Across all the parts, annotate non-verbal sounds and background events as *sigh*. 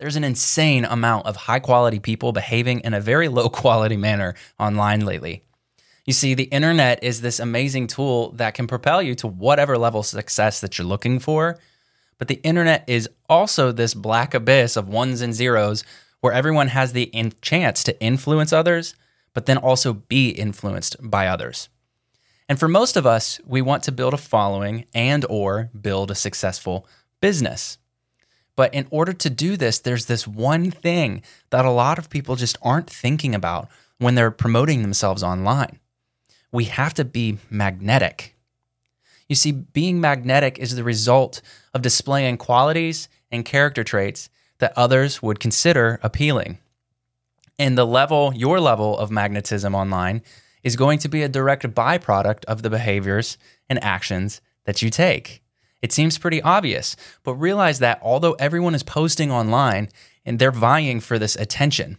There's an insane amount of high quality people behaving in a very *laughs* low quality manner online lately. You see, the internet is this amazing tool that can propel you to whatever level of success that you're looking for. But the internet is also this black abyss of ones and zeros where everyone has the in- chance to influence others, but then also be influenced by others. And for most of us, we want to build a following and or build a successful business. But in order to do this, there's this one thing that a lot of people just aren't thinking about when they're promoting themselves online. We have to be magnetic. You see, being magnetic is the result of displaying qualities and character traits that others would consider appealing. And the level, your level of magnetism online is going to be a direct byproduct of the behaviors and actions that you take. It seems pretty obvious, but realize that although everyone is posting online and they're vying for this attention,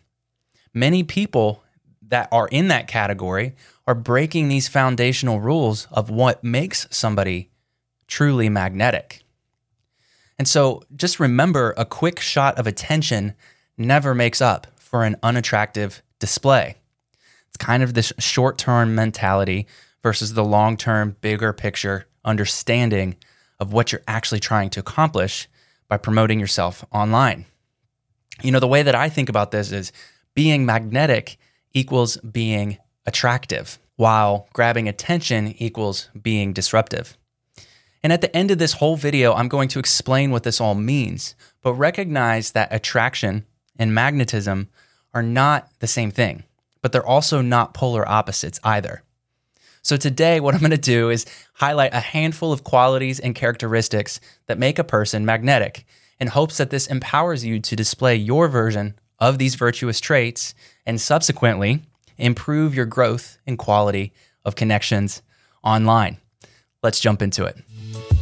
many people that are in that category are breaking these foundational rules of what makes somebody truly magnetic. And so just remember a quick shot of attention never makes up for an unattractive display. It's kind of this short term mentality versus the long term, bigger picture understanding of what you're actually trying to accomplish by promoting yourself online. You know, the way that I think about this is being magnetic equals being attractive, while grabbing attention equals being disruptive. And at the end of this whole video, I'm going to explain what this all means, but recognize that attraction and magnetism are not the same thing but they're also not polar opposites either. So, today, what I'm going to do is highlight a handful of qualities and characteristics that make a person magnetic in hopes that this empowers you to display your version of these virtuous traits and subsequently improve your growth and quality of connections online. Let's jump into it.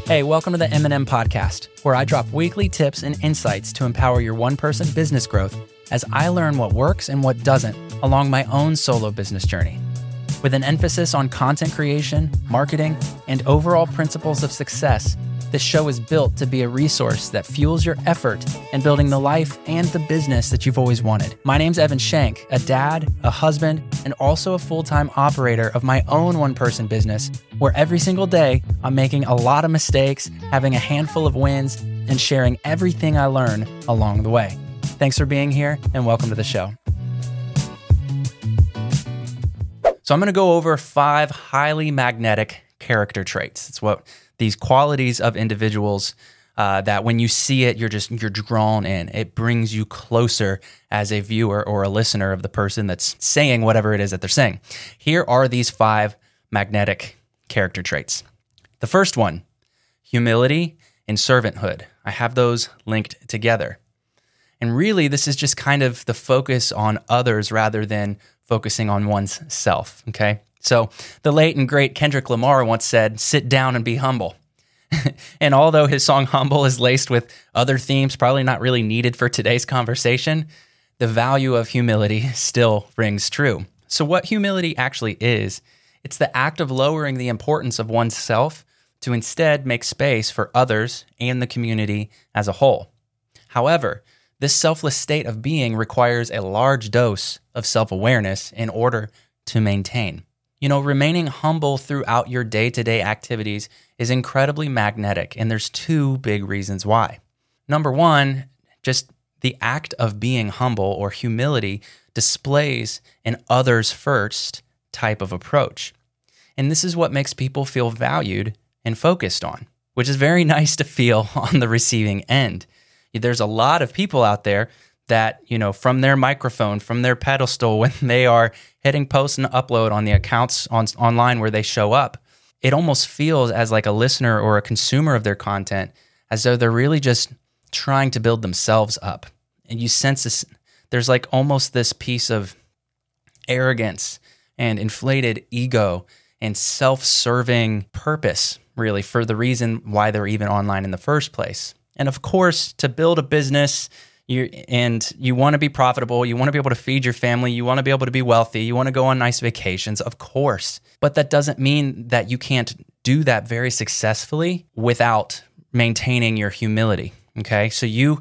Hey, welcome to the M&M podcast, where I drop weekly tips and insights to empower your one-person business growth as I learn what works and what doesn't along my own solo business journey. With an emphasis on content creation, marketing, and overall principles of success, this show is built to be a resource that fuels your effort in building the life and the business that you've always wanted. My name's Evan Shank, a dad, a husband, and also a full time operator of my own one person business, where every single day I'm making a lot of mistakes, having a handful of wins, and sharing everything I learn along the way. Thanks for being here and welcome to the show. So, I'm going to go over five highly magnetic character traits. It's what these qualities of individuals uh, that when you see it, you're just you're drawn in. It brings you closer as a viewer or a listener of the person that's saying whatever it is that they're saying. Here are these five magnetic character traits. The first one, humility and servanthood. I have those linked together. And really, this is just kind of the focus on others rather than focusing on one's self. Okay. So the late and great Kendrick Lamar once said, sit down and be humble. *laughs* and although his song Humble is laced with other themes, probably not really needed for today's conversation, the value of humility still rings true. So, what humility actually is, it's the act of lowering the importance of oneself to instead make space for others and the community as a whole. However, this selfless state of being requires a large dose of self awareness in order to maintain. You know, remaining humble throughout your day to day activities is incredibly magnetic, and there's two big reasons why. Number one, just the act of being humble or humility displays an others first type of approach. And this is what makes people feel valued and focused on, which is very *laughs* nice to feel on the receiving end there's a lot of people out there that you know from their microphone from their pedestal *laughs* when they are hitting post and upload on the accounts on online where they show up it almost feels as like a listener or a consumer of their content as though they're really just trying to build themselves up. And you sense this there's like almost this piece of arrogance and inflated ego and self-serving purpose really for the reason why they're even online in the first place and of course, to build a business, you and you want to be profitable, you want to be able to feed your family, you want to be able to be wealthy, you want to go on nice vacations, of course. But that doesn't mean that you can't do that very successfully without maintaining your humility. Okay? So you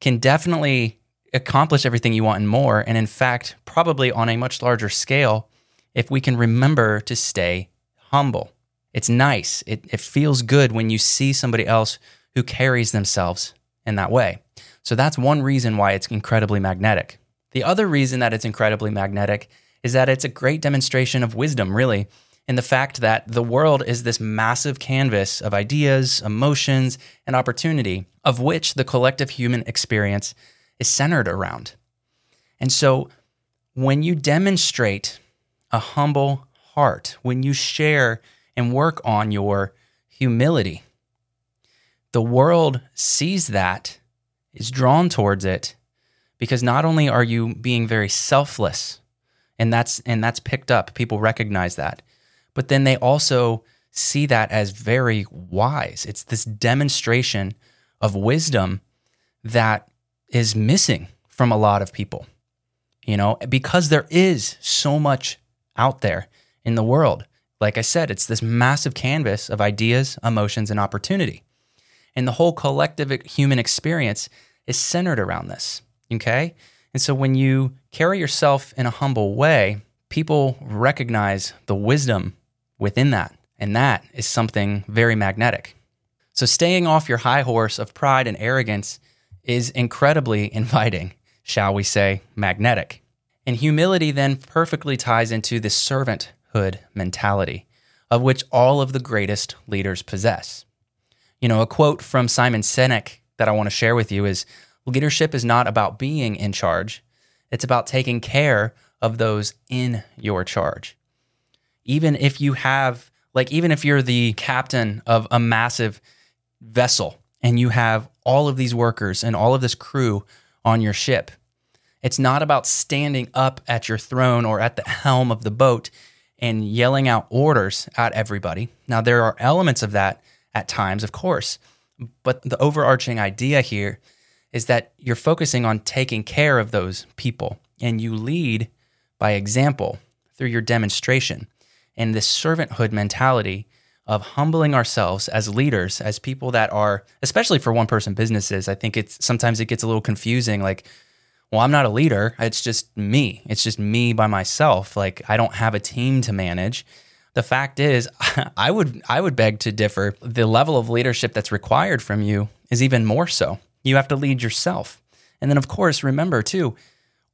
can definitely accomplish everything you want and more. And in fact, probably on a much larger scale, if we can remember to stay humble. It's nice. It, it feels good when you see somebody else who carries themselves in that way. So that's one reason why it's incredibly magnetic. The other reason that it's incredibly magnetic is that it's a great demonstration of wisdom, really, in the fact that the world is this massive canvas of ideas, emotions, and opportunity, of which the collective human experience is centered around. And so when you demonstrate a humble heart, when you share and work on your humility, the world sees that, is drawn towards it, because not only are you being very selfless, and that's and that's picked up, people recognize that, but then they also see that as very wise. It's this demonstration of wisdom that is missing from a lot of people. You know, because there is so much out there in the world. Like I said, it's this massive canvas of ideas, emotions, and opportunity. And the whole collective human experience is centered around this. Okay. And so when you carry yourself in a humble way, people recognize the wisdom within that. And that is something very magnetic. So staying off your high horse of pride and arrogance is incredibly *laughs* inviting, shall we say, magnetic. And humility then perfectly ties into the servanthood mentality, of which all of the greatest leaders possess. You know, a quote from Simon Sinek that I want to share with you is leadership is not about being in charge, it's about taking care of those in your charge. Even if you have, like, even if you're the captain of a massive vessel and you have all of these workers and all of this crew on your ship, it's not about standing up at your throne or at the helm of the boat and yelling out orders at everybody. Now, there are elements of that at times, of course, but the overarching idea here is that you're focusing on taking care of those people and you lead by example through your demonstration. And this servanthood mentality of humbling ourselves as leaders, as people that are, especially for one person businesses, I think it's sometimes it gets a little confusing. Like, well, I'm not a leader. It's just me. It's just me by myself. Like I don't have a team to manage. The fact is, *laughs* I would I would beg to differ. The level of leadership that's required from you is even more so. You have to lead yourself. And then of course, remember too,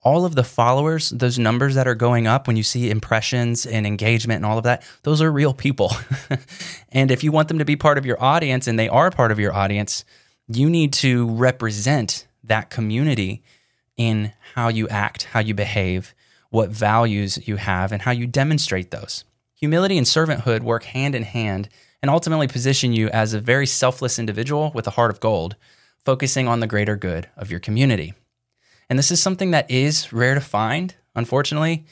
all of the followers, those numbers that are going up when you see impressions and engagement and all of that, those are real people. *laughs* and if you want them to be part of your audience and they are part of your audience, you need to represent that community in how you act, how you behave, what values you have, and how you demonstrate those. Humility and servanthood work hand in hand and ultimately position you as a very selfless individual with a heart of gold, focusing on the greater good of your community. And this is something that is rare to find, unfortunately,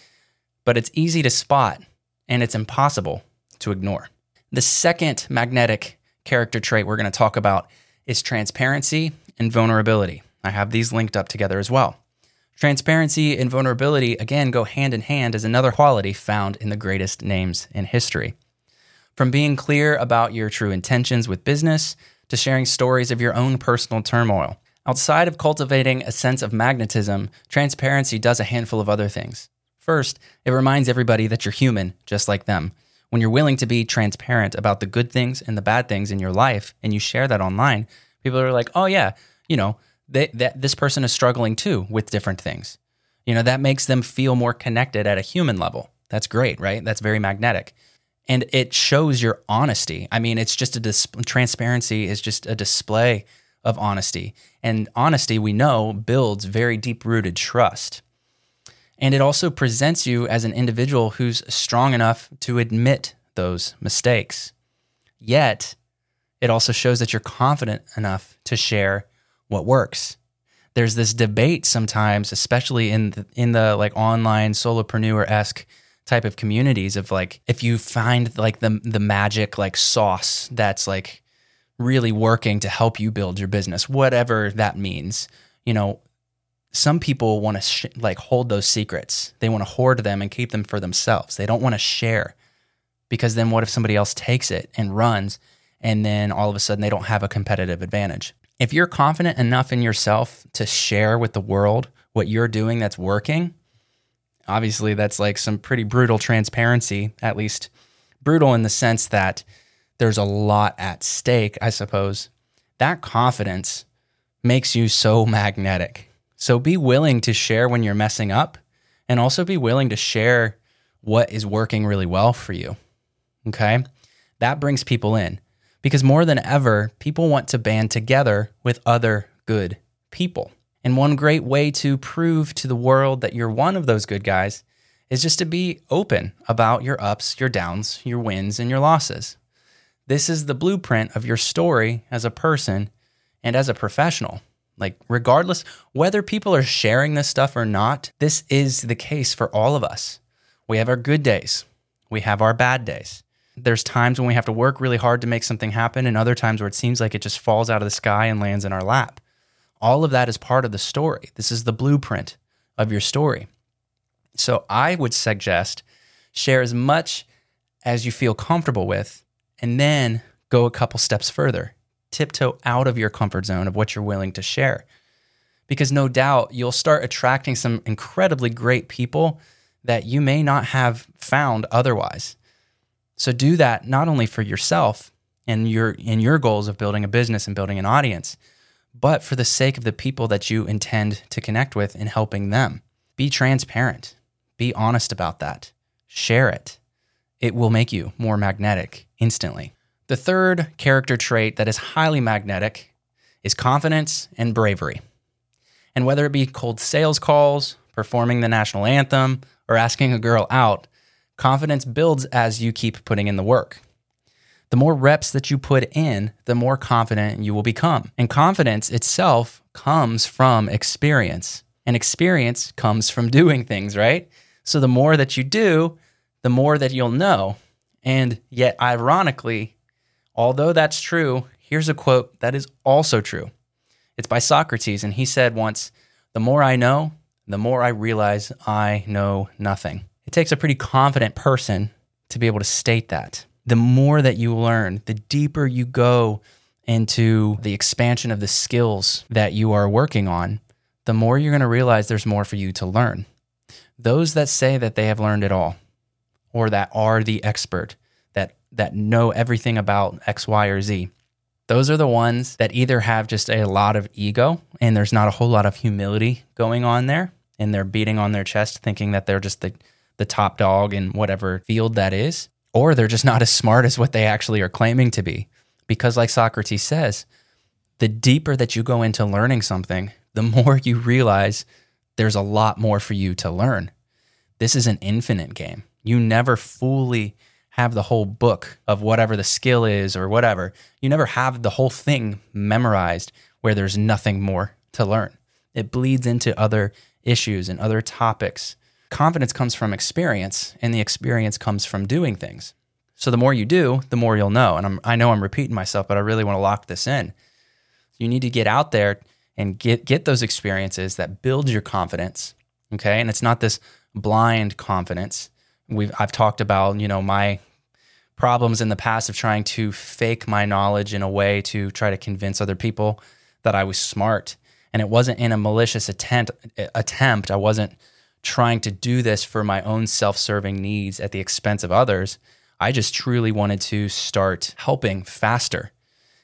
but it's easy to spot and it's impossible to ignore. The second magnetic character trait we're going to talk about is transparency and vulnerability. I have these linked up together as well. Transparency and vulnerability, again, go hand in hand as another quality found in the greatest names in history. From being clear about your true intentions with business to sharing stories of your own personal turmoil. Outside of cultivating a sense of magnetism, transparency does a handful of other things. First, it reminds everybody that you're human, just like them. When you're willing to be transparent about the good things and the bad things in your life and you share that online, people are like, oh, yeah, you know, they, that this person is struggling too with different things. You know, that makes them feel more connected at a human level. That's great, right? That's very magnetic. And it shows your honesty. I mean, it's just a dis- transparency is just a display of honesty. And honesty, we know, builds very deep rooted trust. And it also presents you as an individual who's strong enough to admit those mistakes. Yet, it also shows that you're confident enough to share what works. There's this debate sometimes, especially in the, in the like online solopreneur esque type of communities of like if you find like the the magic like sauce that's like really working to help you build your business, whatever that means. You know, some people want to sh- like hold those secrets. They want to hoard them and keep them for themselves. They don't want to share because then what if somebody else takes it and runs and then all of a sudden they don't have a competitive advantage? If you're confident enough in yourself to share with the world what you're doing that's working, obviously that's like some pretty brutal transparency, at least brutal in the sense that there's a lot at stake, I suppose. That confidence makes you so magnetic. So be willing to share when you're messing up and also be willing to share what is working really well for you. Okay. That brings people in because more than ever, people want to band together with other good people. And one great way to prove to the world that you're one of those good guys is just to be open about your ups, your downs, your wins, and your losses. This is the blueprint of your story as a person and as a professional. Like, regardless whether people are sharing this stuff or not, this is the case for all of us. We have our good days, we have our bad days. There's times when we have to work really hard to make something happen, and other times where it seems like it just falls out of the sky and lands in our lap. All of that is part of the story. This is the blueprint of your story. So I would suggest share as much as you feel comfortable with, and then go a couple steps further tiptoe out of your comfort zone of what you're willing to share. Because no doubt you'll start attracting some incredibly great people that you may not have found otherwise. So do that not only for yourself and your in your goals of building a business and building an audience, but for the sake of the people that you intend to connect with and helping them. Be transparent. Be honest about that. Share it. It will make you more magnetic instantly. The third character trait that is highly magnetic is confidence and bravery. And whether it be cold sales calls, performing the national anthem, or asking a girl out, confidence builds as you keep putting in the work. The more reps that you put in, the more confident you will become. And confidence itself comes from experience. And experience comes from *laughs* doing things, right? So the more that you do, the more that you'll know. And yet, ironically, Although that's true, here's a quote that is also true. It's by Socrates, and he said once, The more I know, the more I realize I know nothing. It takes a pretty confident person to be able to state that. The more that you learn, the deeper you go into the expansion of the skills that you are working on, the more you're going to realize there's more for you to learn. Those that say that they have learned it all or that are the expert that that know everything about X, Y, or Z. Those are the ones that either have just a lot of ego and there's not a whole lot of humility going on there, and they're beating on their chest thinking that they're just the, the top dog in whatever field that is, or they're just not as smart as what they actually are claiming to be. Because, like Socrates says, the deeper that you go into learning something, the more you realize there's a lot more for you to learn. This is an infinite game. You never fully have the whole book of whatever the skill is or whatever. You never have the whole thing memorized where there's nothing more to learn. It bleeds into other issues and other topics. Confidence comes from experience, and the experience comes from doing things. So the more you do, the more you'll know. And I'm, I know I'm repeating myself, but I really want to lock this in. You need to get out there and get get those experiences that build your confidence. Okay, and it's not this blind confidence we've I've talked about you know my problems in the past of trying to fake my knowledge in a way to try to convince other people that I was smart and it wasn't in a malicious attempt attempt I wasn't trying to do this for my own self-serving needs at the expense of others I just truly wanted to start helping faster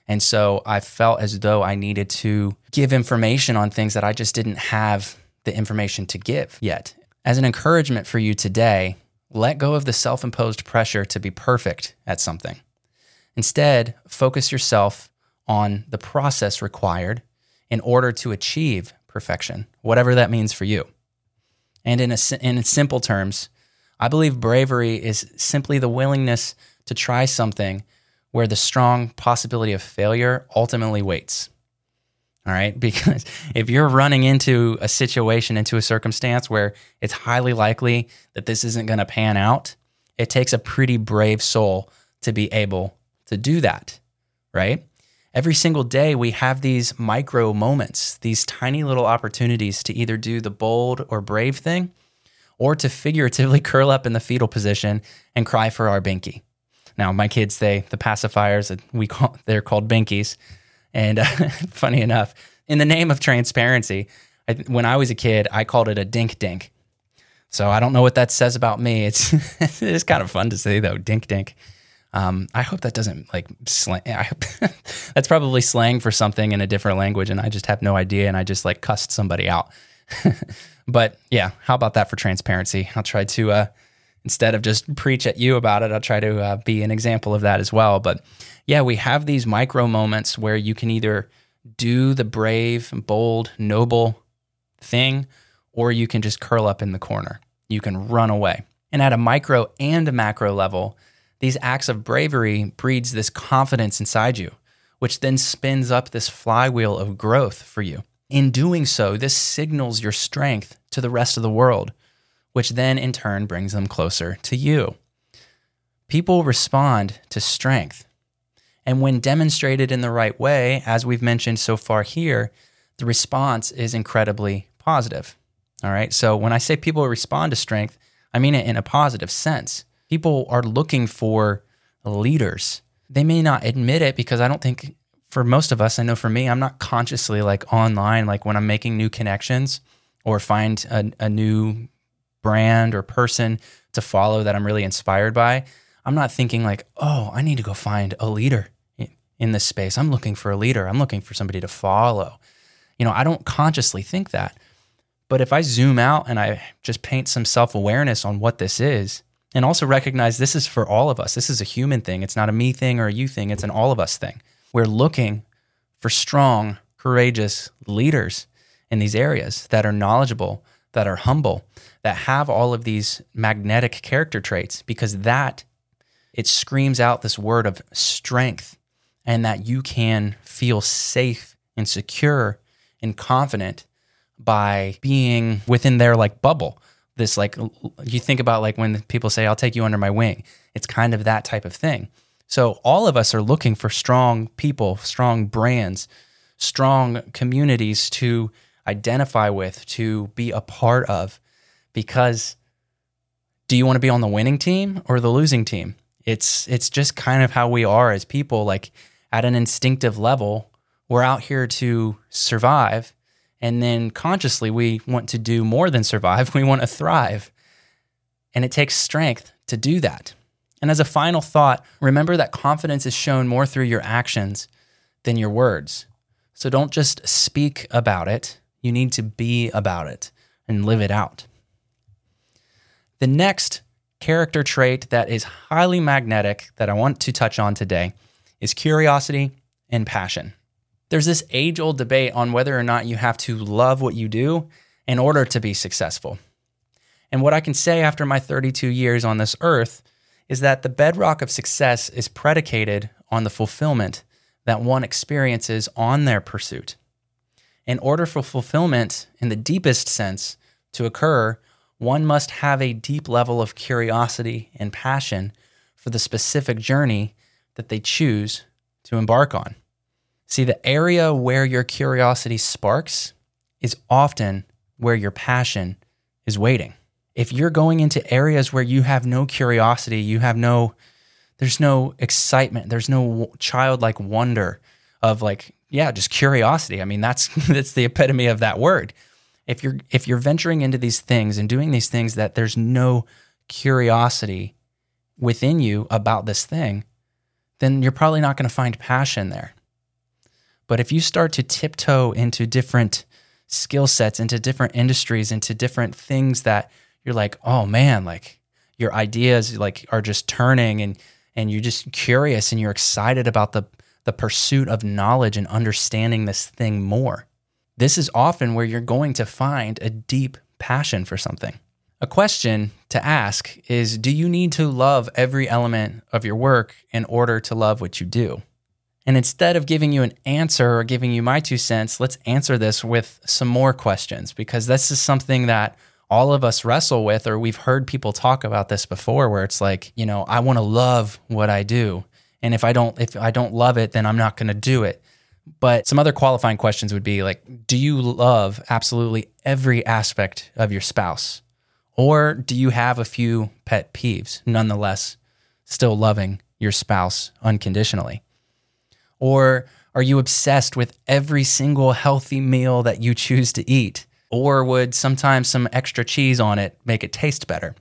and so I felt as though I needed to give information on things that I just didn't have the information to give yet as an encouragement for you today let go of the self imposed pressure to be perfect at something. Instead, focus yourself on the process required in order to achieve perfection, whatever that means for you. And in, a, in simple terms, I believe bravery is simply the willingness to try something where the strong possibility of failure ultimately waits. All right. *laughs* Because if you're running into a situation, into a circumstance where it's highly likely that this isn't going to pan out, it takes a pretty brave soul to be able to do that. Right. Every single day, we have these micro moments, these tiny little opportunities to either do the bold or brave thing or to figuratively *laughs* curl up in the fetal position and cry for our binky. Now, my kids, they, the pacifiers, we call, *laughs* they're called binkies And uh, *laughs* funny enough, in the name of transparency, I, when I was a kid, I called it a dink dink. So I don't know what that says about me. It's it's kind of fun to say though, dink dink. Um, I hope that doesn't like slang. I hope *laughs* that's probably slang for something in a different language, and I just have no idea, and I just like cussed somebody out. *laughs* but yeah, how about that for transparency? I'll try to uh, instead of just preach at you about it, I'll try to uh, be an example of that as well. But yeah, we have these micro moments where you can either do the brave, bold, noble thing, or you can just curl up in the corner. You can run away. And at a micro and a macro level, these acts of bravery breeds this confidence inside you, which then spins up this flywheel of growth for you. In doing so, this signals your strength to the rest of the world, which then in turn brings them closer to you. People respond to strength. And when demonstrated in the right way, as we've mentioned so far here, the response is incredibly positive. All right. So when I say people respond to strength, I mean it in a positive sense. People are looking for leaders. They may not admit it because I don't think for most of us, I know for me, I'm not consciously like online, like when I'm making new connections or find a, a new brand or person to follow that I'm really inspired by. I'm not thinking like, oh, I need to go find a leader in this space. I'm looking for a leader. I'm looking for somebody to follow. You know, I don't consciously think that. But if I zoom out and I just paint some self awareness on what this is, and also recognize this is for all of us, this is a human thing. It's not a me thing or a you thing, it's an all of us thing. We're looking for strong, courageous leaders in these areas that are knowledgeable, that are humble, that have all of these magnetic character traits, because that it screams out this word of strength and that you can feel safe and secure and confident by being within their like bubble. This like you think about like when people say I'll take you under my wing. It's kind of that type of thing. So all of us are looking for strong people, strong brands, strong communities to identify with, to be a part of because do you want to be on the winning team or the losing team? It's it's just kind of how we are as people like at an instinctive level, we're out here to survive and then consciously, we want to do more than survive, *laughs* we want to thrive. And it takes strength to do that. And as a final thought, remember that confidence is shown more through your actions than your words. So don't just speak about it, you need to be about it and live it out. The next character trait that is highly magnetic that I want to touch on today is curiosity and passion there's this age old debate on whether or not you have to love what you do in order to be successful. And what I can say after my 32 years on this earth is that the bedrock of success is predicated on the fulfillment that one experiences on their pursuit. In order for fulfillment in the deepest sense to occur, one must have a deep level of curiosity and passion for the specific journey that they choose to embark on. See, the area where your curiosity sparks is often where your passion is waiting. If you're going into areas where you have no curiosity, you have no, there's no excitement, there's no childlike wonder of like, yeah, just curiosity. I mean, that's *laughs* that's the epitome of that word. If you're if you're venturing into these things and doing these things that there's no curiosity within you about this thing, then you're probably not going to find passion there. But if you start to tiptoe into different skill sets, into different industries, into different things that you're like, oh man, like your ideas like are just turning and and you're just curious and you're excited about the the pursuit of knowledge and understanding this thing more. This is often where you're going to find a deep passion for something. A question to ask is Do you need to love every element of your work in order to love what you do? And instead of giving you an answer or giving you my two cents, let's answer this with some more questions because this is something that all of us wrestle with, or we've heard people talk about this before, where it's like, you know, I want to love what I do. And if I don't, if I don't love it, then I'm not going to do it. But some other qualifying questions would be like, do you love absolutely every aspect of your spouse? Or do you have a few pet peeves, nonetheless, still loving your spouse unconditionally? Or Are you obsessed with every single healthy meal that you choose to eat? Or would sometimes some extra cheese on it make it taste better?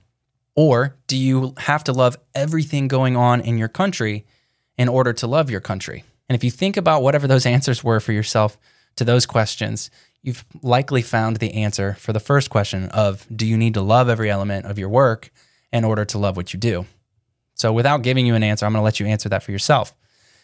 Or do you have to love everything going on in your country in order to love your country? And if you think about whatever those answers were for yourself to those questions, you've likely found the answer for the first question of do you need to love every element of your work in order to love what you do? So without giving you an answer, I'm going to let you answer that for yourself.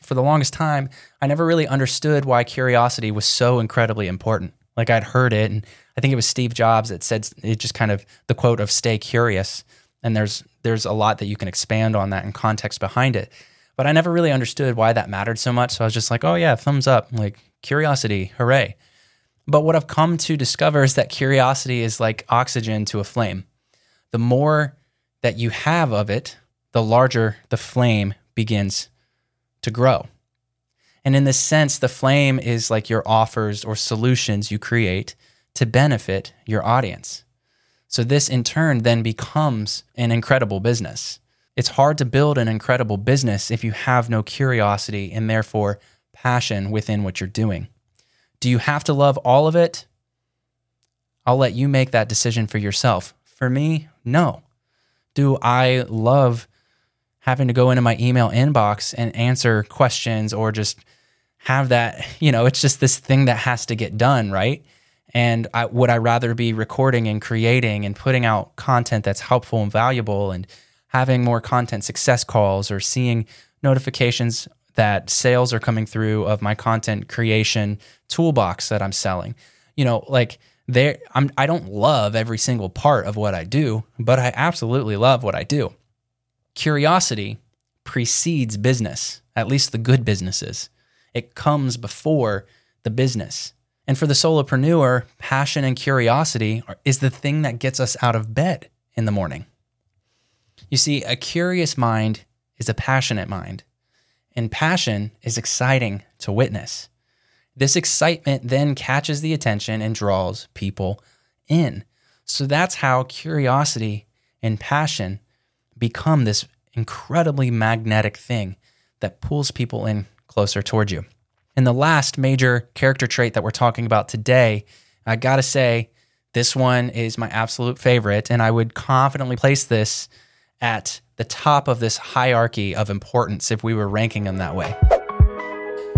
For the longest time, I never really understood why curiosity was so incredibly important. Like I'd heard it and I think it was Steve Jobs that said it just kind of the quote of stay curious and there's there's a lot that you can expand on that and context behind it. But I never really understood why that mattered so much. So I was just like, "Oh yeah, thumbs up. Like curiosity, hooray." But what I've come to discover is that curiosity is like oxygen to a flame. The more that you have of it, the larger the flame begins to grow. And in this sense, the flame is like your offers or solutions you create to benefit your audience. So, this in turn then becomes an incredible business. It's hard to build an incredible business if you have no curiosity and therefore passion within what you're doing. Do you have to love all of it? I'll let you make that decision for yourself. For me, no. Do I love having to go into my email inbox and answer questions or just have that, *laughs* you know, it's just this thing that has to get done, right? And I, would I rather be recording and creating and putting out content that's helpful and valuable and having more content success calls or seeing notifications that sales are coming through of my content creation toolbox that I'm selling. You know, like there I'm I don't love every single part of what I do, but I absolutely love what I do. Curiosity precedes business, at least the good businesses. It comes before the business. And for the solopreneur, passion and curiosity is the thing that gets us out of bed in the morning. You see, a curious mind is a passionate mind and passion is exciting to witness. This excitement then catches the attention and draws people in. So that's how curiosity and passion become this incredibly magnetic thing that pulls people in closer towards you. And the last major character trait that we're talking about today, I gotta say, this one is my absolute favorite, and I would confidently place this at the top of this hierarchy of importance if we were ranking them that way.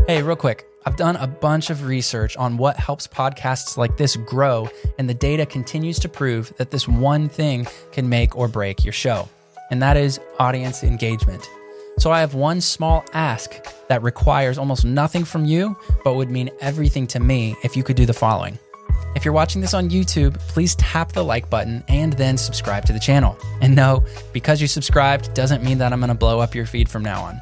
Hey, real quick. I've done a bunch of research on what helps podcasts like this grow, and the data continues to prove that this one thing can make or break your show, and that is audience engagement. So I have one small ask that requires almost nothing from you, but would mean everything to me if you could do the following. If you're watching this on YouTube, please tap the like button and then subscribe to the channel. And no, because you subscribed doesn't mean that I'm going to blow up your feed from now on.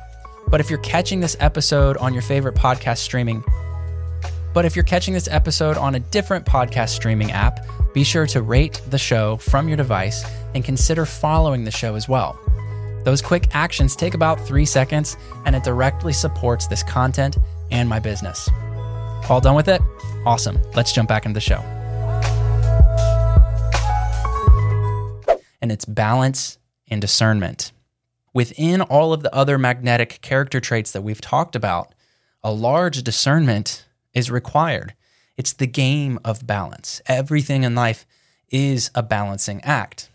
But if you're catching this episode on your favorite podcast streaming, but if you're catching this episode on a different podcast streaming app, be sure to rate the show from your device and consider following the show as well. Those quick actions take about three seconds and it directly supports this content and my business. All done with it? Awesome. Let's jump back into the show. And it's balance and discernment. Within all of the other magnetic character traits that we've talked about, a large discernment is required. It's the game of balance. Everything in life is a balancing act.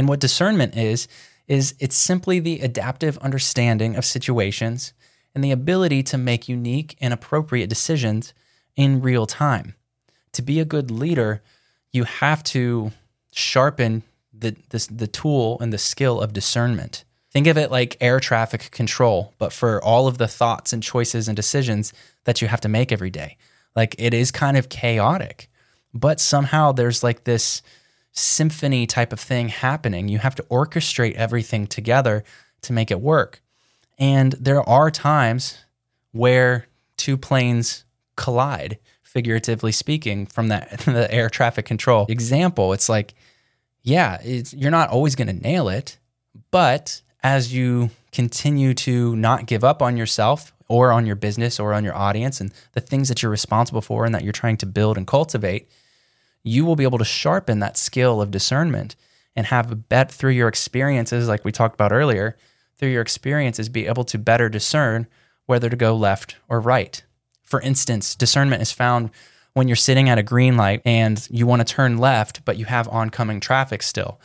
And what discernment is, is it's simply the adaptive understanding of situations and the ability to make unique and appropriate decisions in real time. To be a good leader, you have to sharpen the, the, the tool and the skill of discernment. Think of it like air traffic control, but for all of the thoughts and choices and decisions that you have to make every day. Like it is kind of chaotic, but somehow there's like this symphony type of thing happening. You have to orchestrate everything together to make it work. And there are times where two planes collide, figuratively speaking, from that *laughs* the air traffic control example. It's like, yeah, it's, you're not always going to nail it, but as you continue to not give up on yourself or on your business or on your audience and the things that you're responsible for and that you're trying to build and cultivate, you will be able to sharpen that skill of discernment and have a bet through your experiences, like we talked about earlier, through your experiences, be able to better discern whether to go left or right. For instance, discernment is found when you're sitting at a green light and you want to turn left, but you have oncoming traffic still.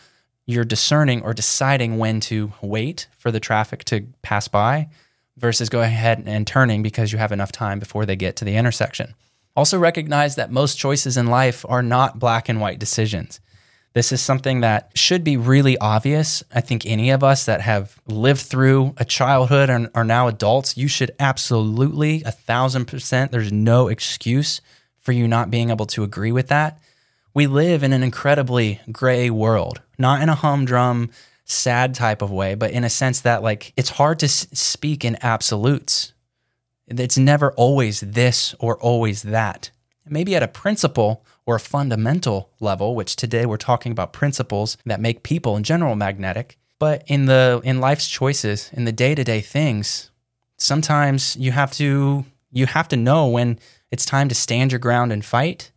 You're discerning or deciding when to wait for the traffic to pass by versus go ahead and turning because you have enough time before they get to the intersection. Also, recognize that most choices in life are not black and white decisions. This is something that should be really obvious. I think any of us that have lived through a childhood and are now adults, you should absolutely, a thousand percent, there's no excuse for you not being able to agree with that. We live in an incredibly gray world, not in a humdrum, sad type of way, but in a sense that, like, it's hard to s- speak in absolutes. It's never always this or always that. Maybe at a principle or a fundamental level, which today we're talking about principles that make people in general magnetic. But in the in life's choices, in the day-to-day things, sometimes you have to you have to know when it's time to stand your ground and fight.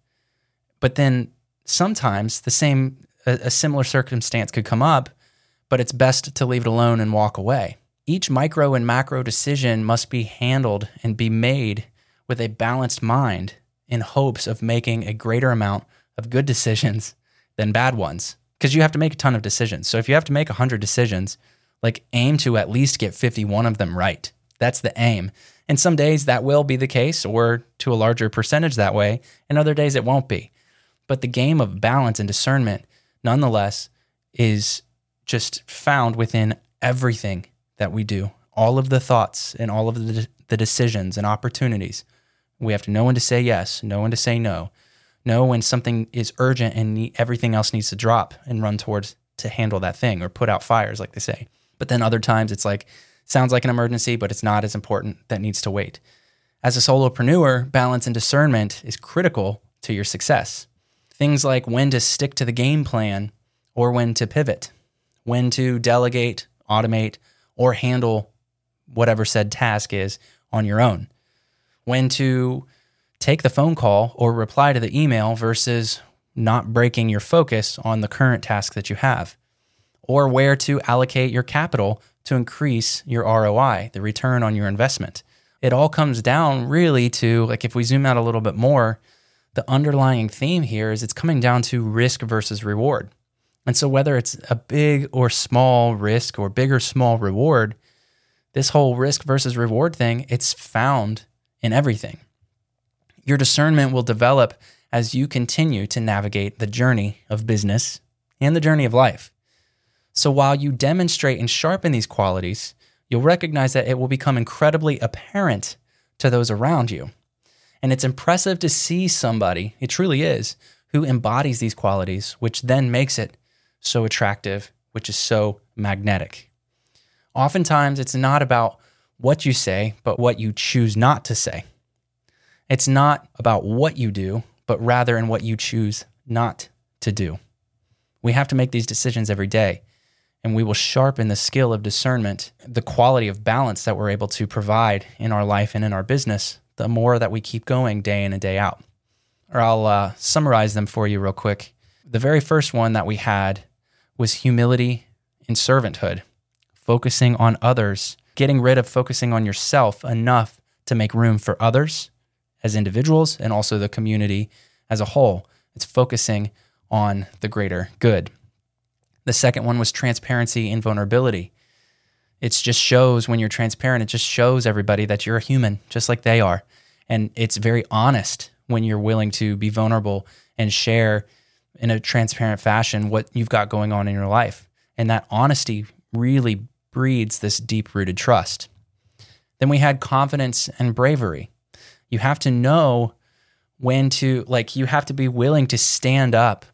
But then sometimes the same a, a similar circumstance could come up, but it's best to leave it alone and walk away. Each micro and macro decision must be handled and be made with a balanced mind in hopes of making a greater amount of good decisions than bad ones. Because you have to make a ton of decisions. So if you have to make 100 decisions, like aim to at least get 51 of them right. That's the aim. And some days that will be the case, or to a larger percentage that way, and other days it won't be. But the game of balance and discernment, nonetheless, is just found within everything that we do. All of the thoughts and all of the, the decisions and opportunities we have to know when to say yes, know when to say no, know when something is urgent and everything else needs to drop and run towards to handle that thing or put out fires, like they say. But then other times it's like, sounds like an emergency, but it's not as important that needs to wait. As a solopreneur, balance and discernment is critical to your success. Things like when to stick to the game plan or when to pivot, when to delegate, automate, or handle whatever said task is on your own when to take the phone call or reply to the email versus not breaking your focus on the current task that you have, or where to allocate your capital to increase your ROI, the return on your investment. It all comes down really to, like, if we zoom out a little bit more, the underlying theme here is it's coming down to risk versus reward. And so, whether it's a big or small risk or big or small reward, this whole risk versus reward thing, it's found in everything. Your discernment will develop as you continue to navigate the journey of business and the journey of life. So while you demonstrate and sharpen these qualities, you'll recognize that it will become incredibly apparent to those around you. And it's impressive to see somebody, it truly is, who embodies these qualities, which then makes it so attractive, which is so magnetic. Oftentimes, it's not about what you say, but what you choose not to say. It's not about what you do, but rather in what you choose not to do. We have to make these decisions every day, and we will sharpen the skill of discernment, the quality of balance that we're able to provide in our life and in our business, the more that we keep going day in and day out. Or I'll uh, summarize them for you real quick. The very first one that we had was humility and servanthood, focusing on others getting rid of focusing on yourself enough to make room for others as individuals and also the community as a whole. It's focusing on the greater good. The second one was transparency and vulnerability. It just shows when you're transparent, it just shows everybody that you're a human, just like they are. And it's very honest when you're willing to be vulnerable and share in a transparent fashion what you've got going on in your life. And that honesty really breeds this deep rooted trust. Then we had confidence and bravery. You have to know when to, like, you have to be willing to stand up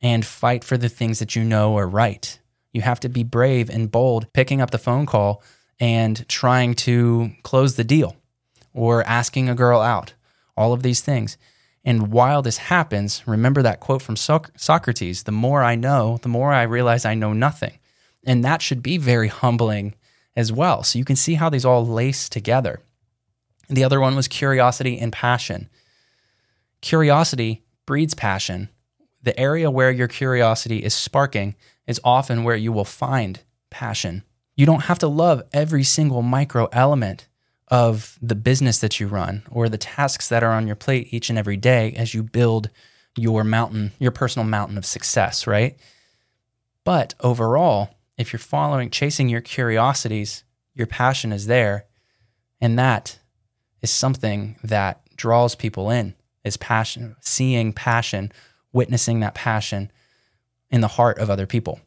and fight for the things that you know are right. You have to be brave and bold, picking up the phone call and trying to close the deal or asking a girl out, all of these things. And while this happens, remember that quote from Socrates the more I know, the more I realize I know nothing. And that should be very humbling as well. So you can see how these all lace together. The other one was curiosity and passion. Curiosity breeds passion. The area where your curiosity is sparking is often where you will find passion. You don't have to love every single micro element of the business that you run or the tasks that are on your plate each and every day as you build your mountain, your personal mountain of success, right? But overall, if you're following, chasing your curiosities, your passion is there. And that is something that draws people in is passion, seeing passion, witnessing that passion in the heart of other people.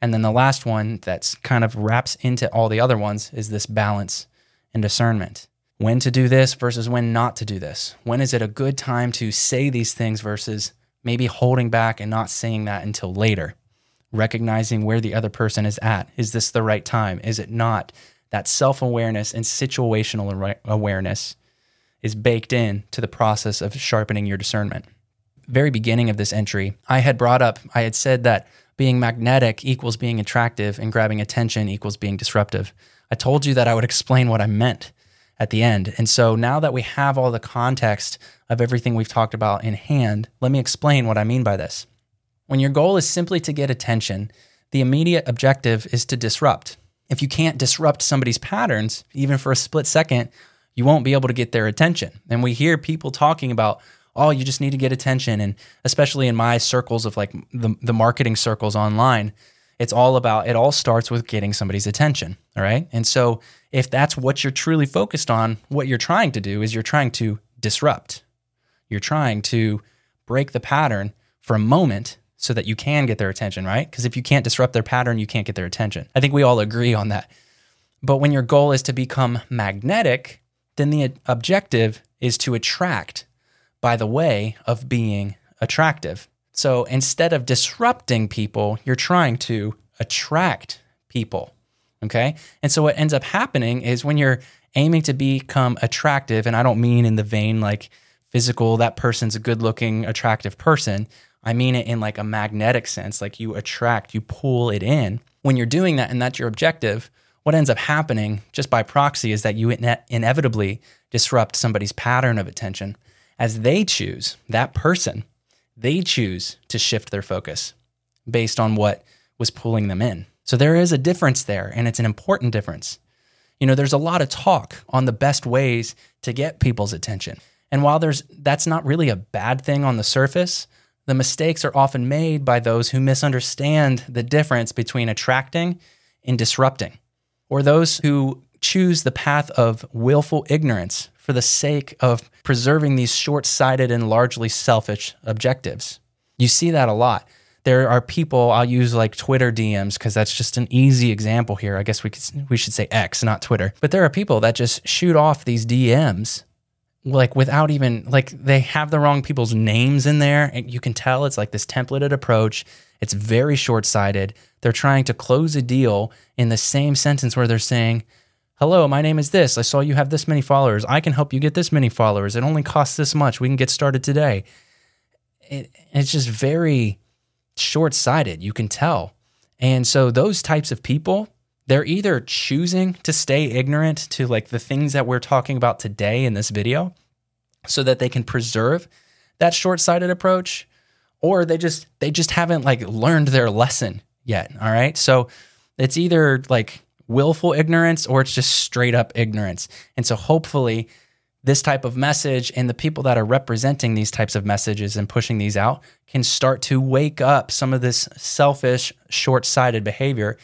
And then the last one that's kind of wraps into all the other ones is this balance and discernment. When to do this versus when not to do this. When is it a good time to say these things versus maybe holding back and not saying that until later? Recognizing where the other person is at. Is this the right time? Is it not? That self awareness and situational awareness is baked in to the process of sharpening your discernment. Very beginning of this entry, I had brought up, I had said that being magnetic equals being attractive and grabbing attention equals being disruptive. I told you that I would explain what I meant at the end. And so now that we have all the context of everything we've talked about in hand, let me explain what I mean by this. When your goal is simply to get attention, the immediate objective is to disrupt. If you can't disrupt somebody's patterns, even for a split second, you won't be able to get their attention. And we hear people talking about, oh, you just need to get attention. And especially in my circles of like the, the marketing circles online, it's all about, it all starts with getting somebody's attention. All right. And so if that's what you're truly focused on, what you're trying to do is you're trying to disrupt. You're trying to break the pattern for a moment so that you can get their attention, right? Because if you can't disrupt their pattern, you can't get their attention. I think we all agree on that. But when your goal is to become magnetic, then the objective is to attract by the way of being attractive. So instead of disrupting people, you're trying to attract people. Okay. And so what ends up happening is when you're aiming to become attractive, and I don't mean in the vein like physical, that person's a good looking, attractive person. I mean it in like a magnetic sense, like you attract, you pull it in. When you're doing that and that's your objective, what ends up happening just by proxy is that you ine- inevitably disrupt somebody's pattern of attention as they choose, that person, they choose to shift their focus based on what was pulling them in. So there is a difference there, and it's an important difference. You know, there's a lot of talk on the best ways to get people's attention. And while there's that's not really a bad thing on the surface, the mistakes are often made by those who misunderstand the difference between attracting and disrupting or those who choose the path of willful ignorance for the sake of preserving these short sighted and largely selfish objectives. You see that a lot. There are people, I'll use like Twitter DMs because that's just an easy example here. I guess we, could, we should say X, not Twitter. But there are people that just shoot off these DMs like without even like they have the wrong people's names in there and you can tell it's like this templated approach it's very short-sighted they're trying to close a deal in the same sentence where they're saying hello my name is this. I saw you have this many followers. I can help you get this many followers. It only costs this much. We can get started today. It, it's just very short-sighted you can tell. And so those types of people they're either choosing to stay ignorant to like the things that we're talking about today in this video so that they can preserve that short-sighted approach or they just they just haven't like learned their lesson yet all right? So it's either like willful ignorance or it's just straight up ignorance and so hopefully this type of message and the people that are representing these types of messages and pushing these out can start to wake up some of this selfish short-sighted behavior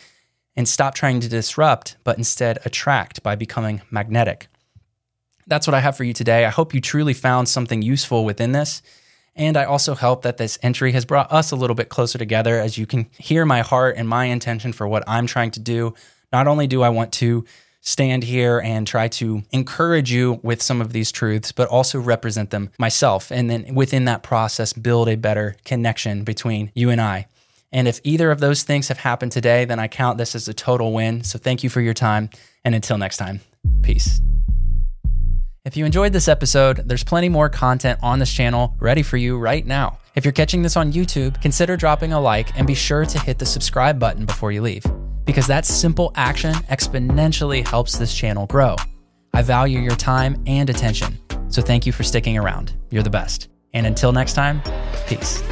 and stop trying to disrupt, but instead attract by becoming magnetic. That's what I have for you today. I hope you truly found something useful within this. And I also hope that this entry has brought us a little bit closer together as you can hear my heart and my intention for what I'm trying to do. Not only do I want to stand here and try to encourage you with some of these truths, but also represent them myself. And then within that process, build a better connection between you and I. And if either of those things have happened today, then I count this as a total win. So thank you for your time. And until next time, peace. If you enjoyed this episode, there's plenty more content on this channel ready for you right now. If you're catching this on YouTube, consider dropping a like and be sure to hit the subscribe button before you leave, because that simple action exponentially helps this channel grow. I value your time and attention, so thank you for sticking around. You're the best. And until next time, peace.